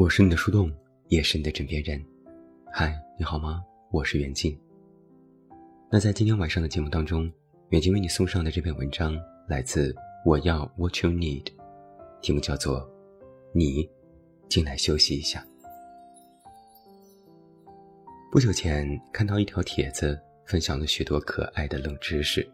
我是你的树洞，也是你的枕边人。嗨，你好吗？我是袁静。那在今天晚上的节目当中，远近为你送上的这篇文章来自《我要 What You Need》，题目叫做《你进来休息一下》。不久前看到一条帖子，分享了许多可爱的冷知识，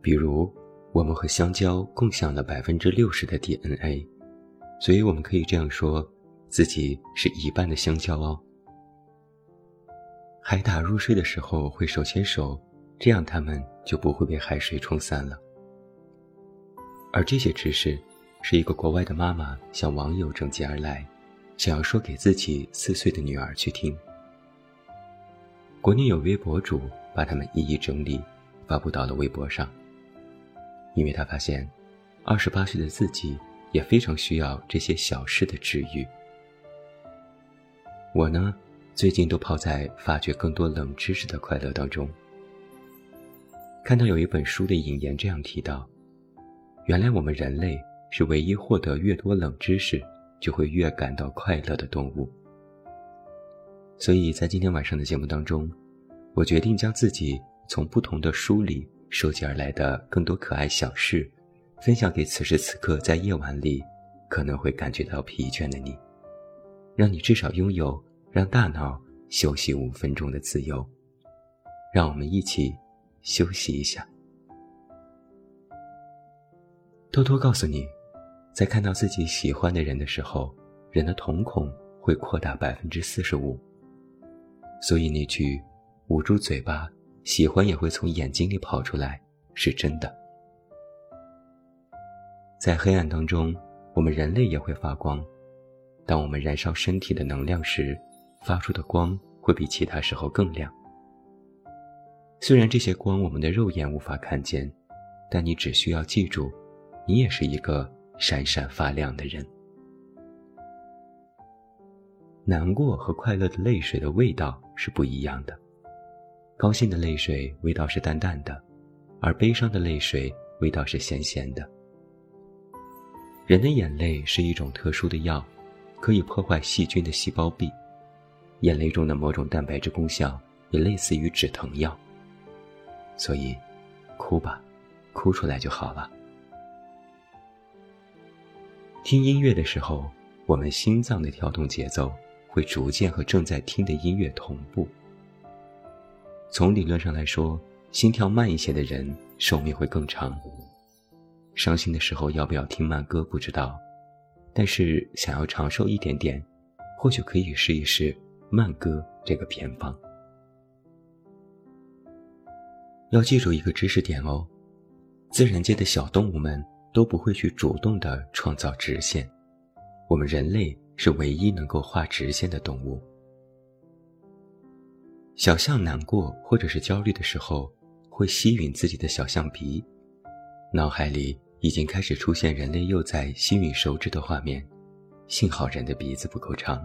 比如我们和香蕉共享了百分之六十的 DNA，所以我们可以这样说，自己是一半的香蕉哦。海獭入睡的时候会手牵手，这样它们就不会被海水冲散了。而这些知识，是一个国外的妈妈向网友征集而来，想要说给自己四岁的女儿去听。国内有微博主把他们一一整理，发布到了微博上。因为他发现，二十八岁的自己也非常需要这些小事的治愈。我呢？最近都泡在发掘更多冷知识的快乐当中。看到有一本书的引言这样提到：，原来我们人类是唯一获得越多冷知识就会越感到快乐的动物。所以在今天晚上的节目当中，我决定将自己从不同的书里收集而来的更多可爱小事，分享给此时此刻在夜晚里可能会感觉到疲倦的你，让你至少拥有。让大脑休息五分钟的自由，让我们一起休息一下。偷偷告诉你，在看到自己喜欢的人的时候，人的瞳孔会扩大百分之四十五。所以那句“捂住嘴巴，喜欢也会从眼睛里跑出来”是真的。在黑暗当中，我们人类也会发光。当我们燃烧身体的能量时，发出的光会比其他时候更亮。虽然这些光我们的肉眼无法看见，但你只需要记住，你也是一个闪闪发亮的人。难过和快乐的泪水的味道是不一样的，高兴的泪水味道是淡淡的，而悲伤的泪水味道是咸咸的。人的眼泪是一种特殊的药，可以破坏细菌的细胞壁。眼泪中的某种蛋白质功效也类似于止疼药，所以，哭吧，哭出来就好了。听音乐的时候，我们心脏的跳动节奏会逐渐和正在听的音乐同步。从理论上来说，心跳慢一些的人寿命会更长。伤心的时候要不要听慢歌不知道，但是想要长寿一点点，或许可以试一试。慢歌这个偏方，要记住一个知识点哦：自然界的小动物们都不会去主动的创造直线，我们人类是唯一能够画直线的动物。小象难过或者是焦虑的时候，会吸吮自己的小象鼻，脑海里已经开始出现人类幼崽吸吮手指的画面。幸好人的鼻子不够长。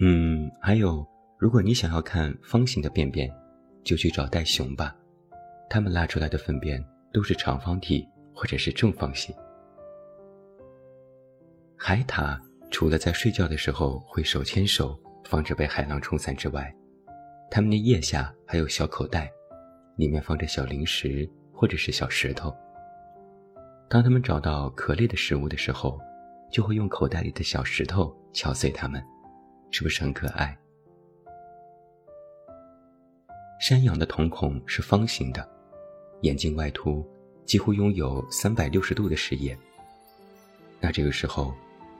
嗯，还有，如果你想要看方形的便便，就去找袋熊吧，它们拉出来的粪便都是长方体或者是正方形。海獭除了在睡觉的时候会手牵手，防止被海浪冲散之外，它们的腋下还有小口袋，里面放着小零食或者是小石头。当他们找到壳类的食物的时候，就会用口袋里的小石头敲碎它们。是不是很可爱？山羊的瞳孔是方形的，眼睛外凸，几乎拥有三百六十度的视野。那这个时候，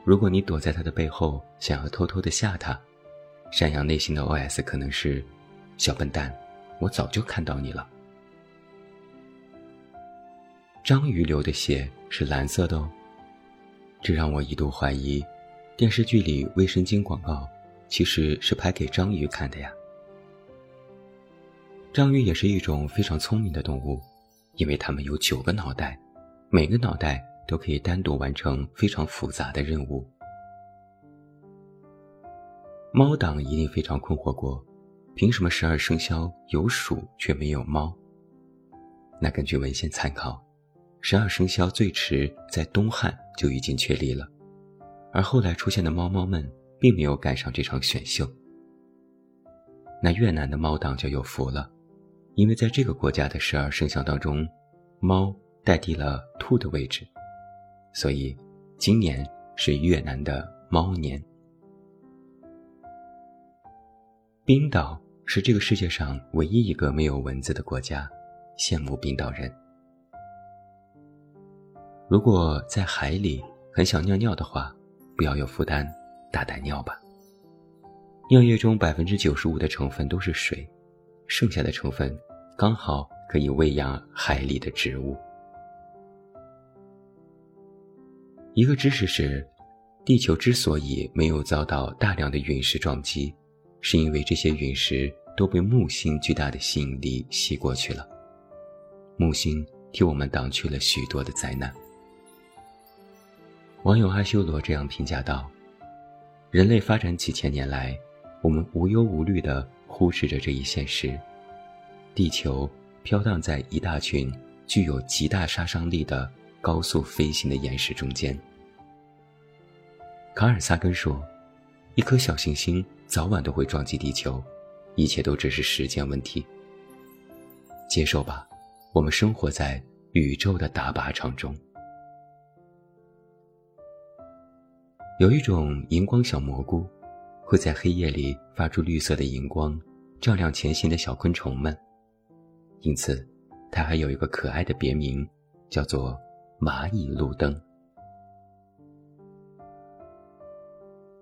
如果你躲在它的背后，想要偷偷的吓它，山羊内心的 OS 可能是：“小笨蛋，我早就看到你了。”章鱼流的血是蓝色的哦，这让我一度怀疑，电视剧里卫生巾广告。其实是拍给章鱼看的呀。章鱼也是一种非常聪明的动物，因为它们有九个脑袋，每个脑袋都可以单独完成非常复杂的任务。猫党一定非常困惑过，凭什么十二生肖有鼠却没有猫？那根据文献参考，十二生肖最迟在东汉就已经确立了，而后来出现的猫猫们并没有赶上这场选秀。那越南的猫党就有福了，因为在这个国家的十二生肖当中，猫代替了兔的位置，所以今年是越南的猫年。冰岛是这个世界上唯一一个没有蚊子的国家，羡慕冰岛人。如果在海里很想尿尿的话，不要有负担，大胆尿吧。尿液中百分之九十五的成分都是水，剩下的成分刚好可以喂养海里的植物。一个知识是，地球之所以没有遭到大量的陨石撞击，是因为这些陨石都被木星巨大的吸引力吸过去了。木星替我们挡去了许多的灾难。网友阿修罗这样评价道：“人类发展几千年来。”我们无忧无虑地忽视着这一现实：地球飘荡在一大群具有极大杀伤力的高速飞行的岩石中间。卡尔萨根说：“一颗小行星早晚都会撞击地球，一切都只是时间问题。”接受吧，我们生活在宇宙的大靶场中。有一种荧光小蘑菇。会在黑夜里发出绿色的荧光，照亮前行的小昆虫们。因此，它还有一个可爱的别名，叫做蚂蚁路灯。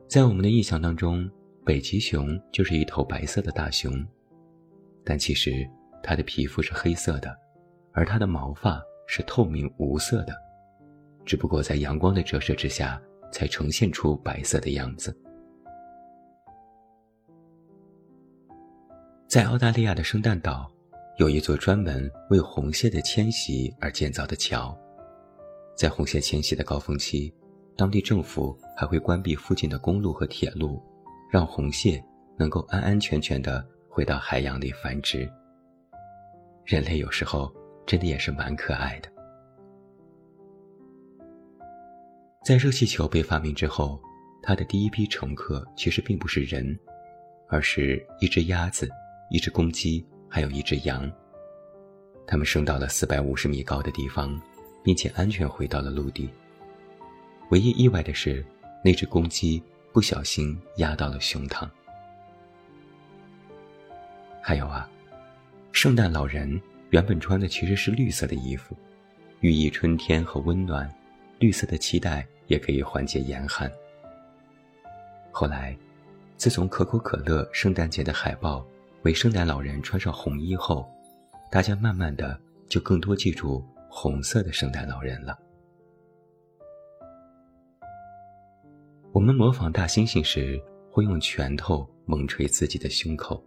在我们的印象当中，北极熊就是一头白色的大熊，但其实它的皮肤是黑色的，而它的毛发是透明无色的，只不过在阳光的折射之下，才呈现出白色的样子。在澳大利亚的圣诞岛，有一座专门为红蟹的迁徙而建造的桥。在红蟹迁徙的高峰期，当地政府还会关闭附近的公路和铁路，让红蟹能够安安全全地回到海洋里繁殖。人类有时候真的也是蛮可爱的。在热气球被发明之后，它的第一批乘客其实并不是人，而是一只鸭子。一只公鸡，还有一只羊。它们升到了四百五十米高的地方，并且安全回到了陆地。唯一意外的是，那只公鸡不小心压到了胸膛。还有啊，圣诞老人原本穿的其实是绿色的衣服，寓意春天和温暖。绿色的期待也可以缓解严寒。后来，自从可口可乐圣诞节的海报。为圣诞老人穿上红衣后，大家慢慢的就更多记住红色的圣诞老人了。我们模仿大猩猩时，会用拳头猛捶自己的胸口，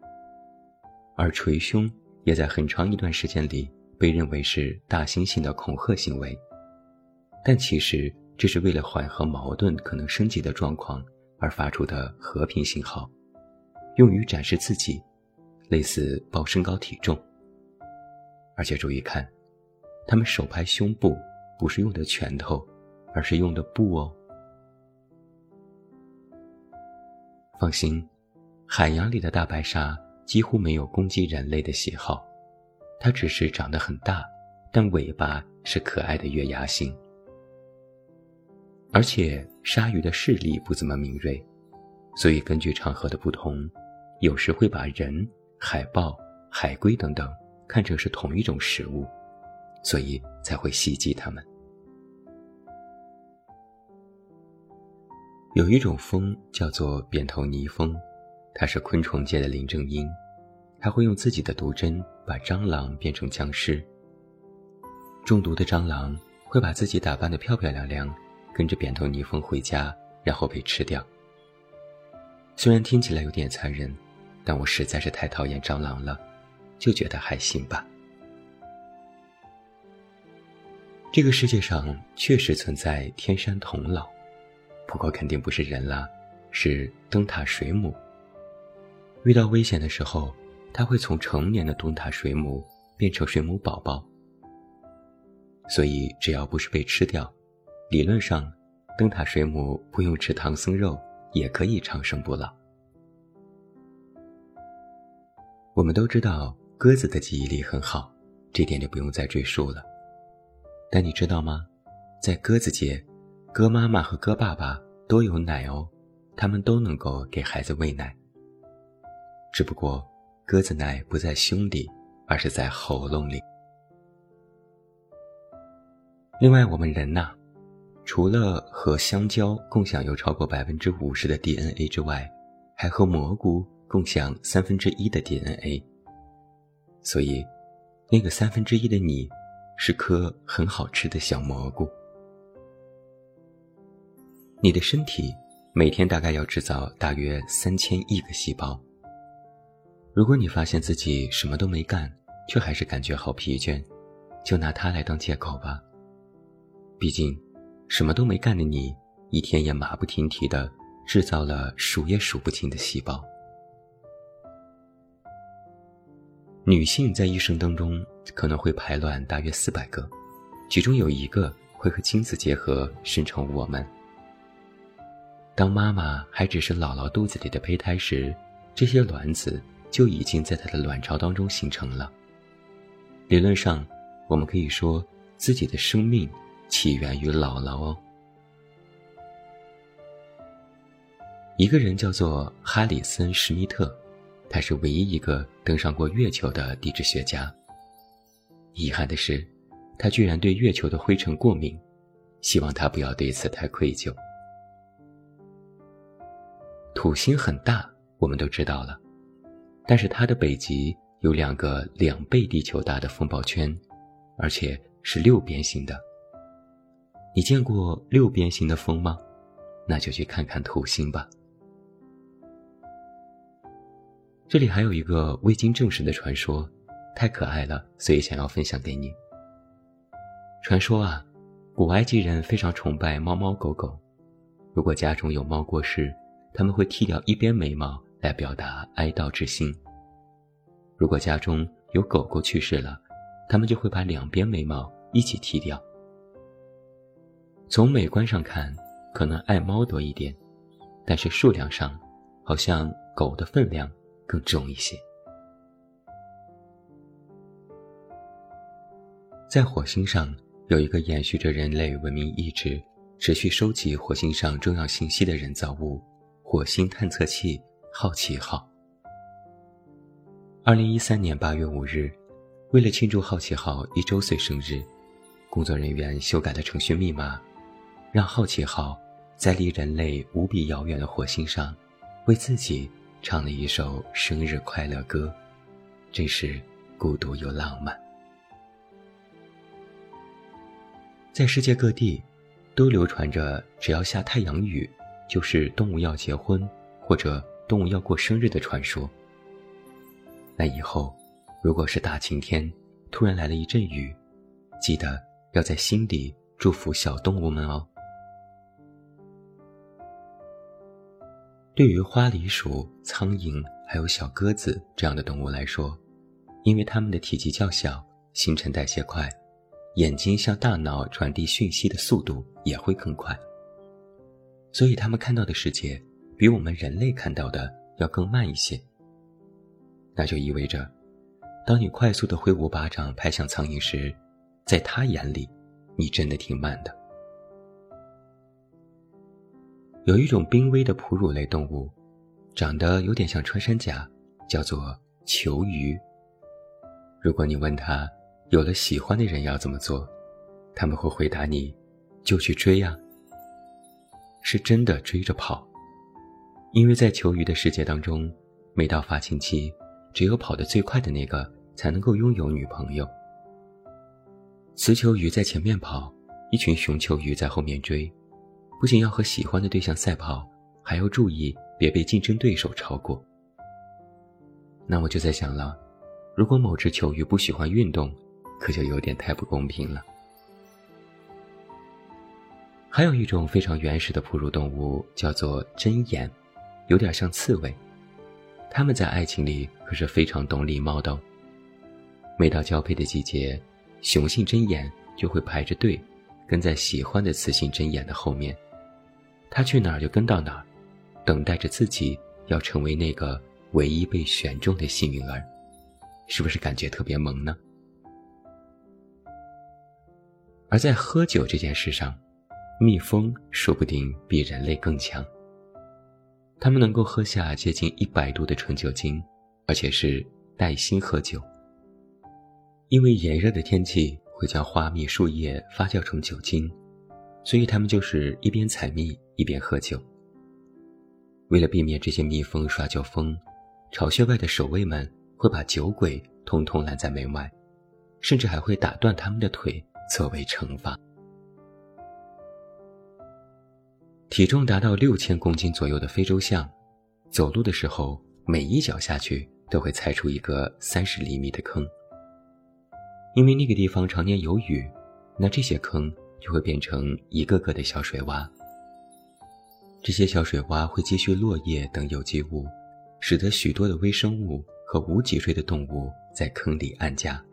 而捶胸也在很长一段时间里被认为是大猩猩的恐吓行为，但其实这是为了缓和矛盾可能升级的状况而发出的和平信号，用于展示自己。类似报身高体重，而且注意看，他们手拍胸部不是用的拳头，而是用的布哦。放心，海洋里的大白鲨几乎没有攻击人类的喜好，它只是长得很大，但尾巴是可爱的月牙形。而且鲨鱼的视力不怎么敏锐，所以根据场合的不同，有时会把人。海豹、海龟等等，看成是同一种食物，所以才会袭击它们。有一种蜂叫做扁头泥蜂，它是昆虫界的林正英，它会用自己的毒针把蟑螂变成僵尸。中毒的蟑螂会把自己打扮得漂漂亮亮，跟着扁头泥蜂回家，然后被吃掉。虽然听起来有点残忍。但我实在是太讨厌蟑螂了，就觉得还行吧。这个世界上确实存在天山童姥，不过肯定不是人啦，是灯塔水母。遇到危险的时候，它会从成年的灯塔水母变成水母宝宝。所以只要不是被吃掉，理论上灯塔水母不用吃唐僧肉也可以长生不老。我们都知道鸽子的记忆力很好，这点就不用再赘述了。但你知道吗？在鸽子界，鸽妈妈和鸽爸爸都有奶哦，他们都能够给孩子喂奶。只不过，鸽子奶不在胸里，而是在喉咙里。另外，我们人呐，除了和香蕉共享有超过百分之五十的 DNA 之外，还和蘑菇。共享三分之一的 DNA，所以，那个三分之一的你，是颗很好吃的小蘑菇。你的身体每天大概要制造大约三千亿个细胞。如果你发现自己什么都没干，却还是感觉好疲倦，就拿它来当借口吧。毕竟，什么都没干的你，一天也马不停蹄的制造了数也数不清的细胞。女性在一生当中可能会排卵大约四百个，其中有一个会和精子结合生成我们。当妈妈还只是姥姥肚子里的胚胎时，这些卵子就已经在她的卵巢当中形成了。理论上，我们可以说自己的生命起源于姥姥哦。一个人叫做哈里森·施密特。他是唯一一个登上过月球的地质学家。遗憾的是，他居然对月球的灰尘过敏，希望他不要对此太愧疚。土星很大，我们都知道了，但是它的北极有两个两倍地球大的风暴圈，而且是六边形的。你见过六边形的风吗？那就去看看土星吧。这里还有一个未经证实的传说，太可爱了，所以想要分享给你。传说啊，古埃及人非常崇拜猫猫狗狗，如果家中有猫过世，他们会剃掉一边眉毛来表达哀悼之心；如果家中有狗狗去世了，他们就会把两边眉毛一起剃掉。从美观上看，可能爱猫多一点，但是数量上，好像狗的分量。更重一些。在火星上有一个延续着人类文明意志、持续收集火星上重要信息的人造物——火星探测器“好奇号”。二零一三年八月五日，为了庆祝“好奇号”一周岁生日，工作人员修改了程序密码，让“好奇号”在离人类无比遥远的火星上，为自己。唱了一首生日快乐歌，真是孤独又浪漫。在世界各地，都流传着只要下太阳雨，就是动物要结婚或者动物要过生日的传说。那以后，如果是大晴天，突然来了一阵雨，记得要在心底祝福小动物们哦。对于花梨鼠、苍蝇还有小鸽子这样的动物来说，因为它们的体积较小，新陈代谢快，眼睛向大脑传递讯息的速度也会更快，所以它们看到的世界比我们人类看到的要更慢一些。那就意味着，当你快速的挥舞巴掌拍向苍蝇时，在它眼里，你真的挺慢的。有一种濒危的哺乳类动物，长得有点像穿山甲，叫做球鱼。如果你问他有了喜欢的人要怎么做，他们会回答你：就去追啊。是真的追着跑，因为在球鱼的世界当中，每到发情期，只有跑得最快的那个才能够拥有女朋友。雌球鱼在前面跑，一群雄球鱼在后面追。不仅要和喜欢的对象赛跑，还要注意别被竞争对手超过。那我就在想了，如果某只球鱼不喜欢运动，可就有点太不公平了。还有一种非常原始的哺乳动物叫做针眼，有点像刺猬。它们在爱情里可是非常懂礼貌的。每到交配的季节，雄性针眼就会排着队，跟在喜欢的雌性针眼的后面。他去哪儿就跟到哪儿，等待着自己要成为那个唯一被选中的幸运儿，是不是感觉特别萌呢？而在喝酒这件事上，蜜蜂说不定比人类更强。它们能够喝下接近一百度的纯酒精，而且是带薪喝酒。因为炎热的天气会将花蜜树叶发酵成酒精，所以它们就是一边采蜜一边喝酒。为了避免这些蜜蜂耍酒疯，巢穴外的守卫们会把酒鬼通通拦在门外，甚至还会打断他们的腿。作为惩罚，体重达到六千公斤左右的非洲象，走路的时候每一脚下去都会踩出一个三十厘米的坑。因为那个地方常年有雨，那这些坑就会变成一个个的小水洼。这些小水洼会积蓄落叶等有机物，使得许多的微生物和无脊椎的动物在坑里安家。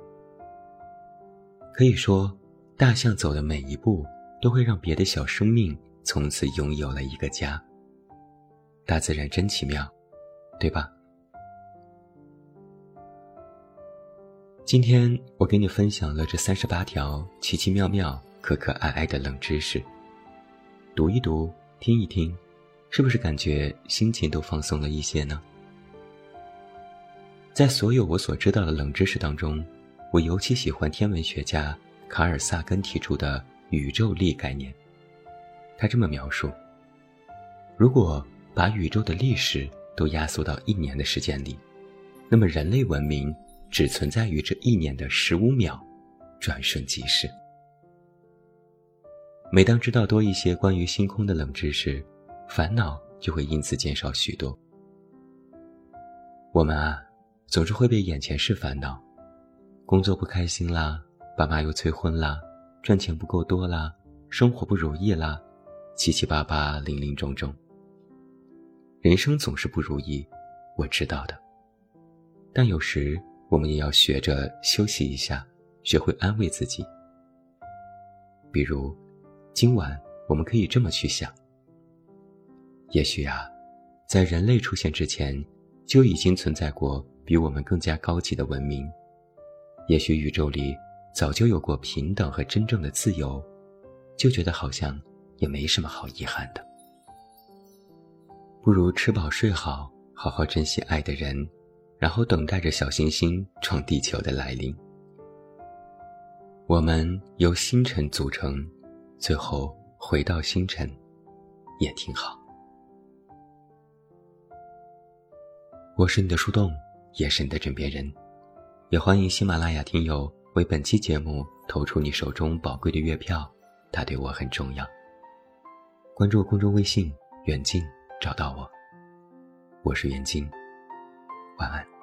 可以说。大象走的每一步，都会让别的小生命从此拥有了一个家。大自然真奇妙，对吧？今天我给你分享了这三十八条奇奇妙妙、可可爱爱的冷知识。读一读，听一听，是不是感觉心情都放松了一些呢？在所有我所知道的冷知识当中，我尤其喜欢天文学家。卡尔萨根提出的宇宙力概念，他这么描述：如果把宇宙的历史都压缩到一年的时间里，那么人类文明只存在于这一年的十五秒，转瞬即逝。每当知道多一些关于星空的冷知识，烦恼就会因此减少许多。我们啊，总是会被眼前事烦恼，工作不开心啦。爸妈又催婚啦，赚钱不够多啦，生活不如意啦，七七八八，零零种种。人生总是不如意，我知道的。但有时我们也要学着休息一下，学会安慰自己。比如，今晚我们可以这么去想：也许啊，在人类出现之前，就已经存在过比我们更加高级的文明。也许宇宙里。早就有过平等和真正的自由，就觉得好像也没什么好遗憾的。不如吃饱睡好，好好珍惜爱的人，然后等待着小行星撞地球的来临。我们由星辰组成，最后回到星辰，也挺好。我是你的树洞，也是你的枕边人，也欢迎喜马拉雅听友。为本期节目投出你手中宝贵的月票，它对我很重要。关注公众微信“远近”，找到我。我是袁静，晚安。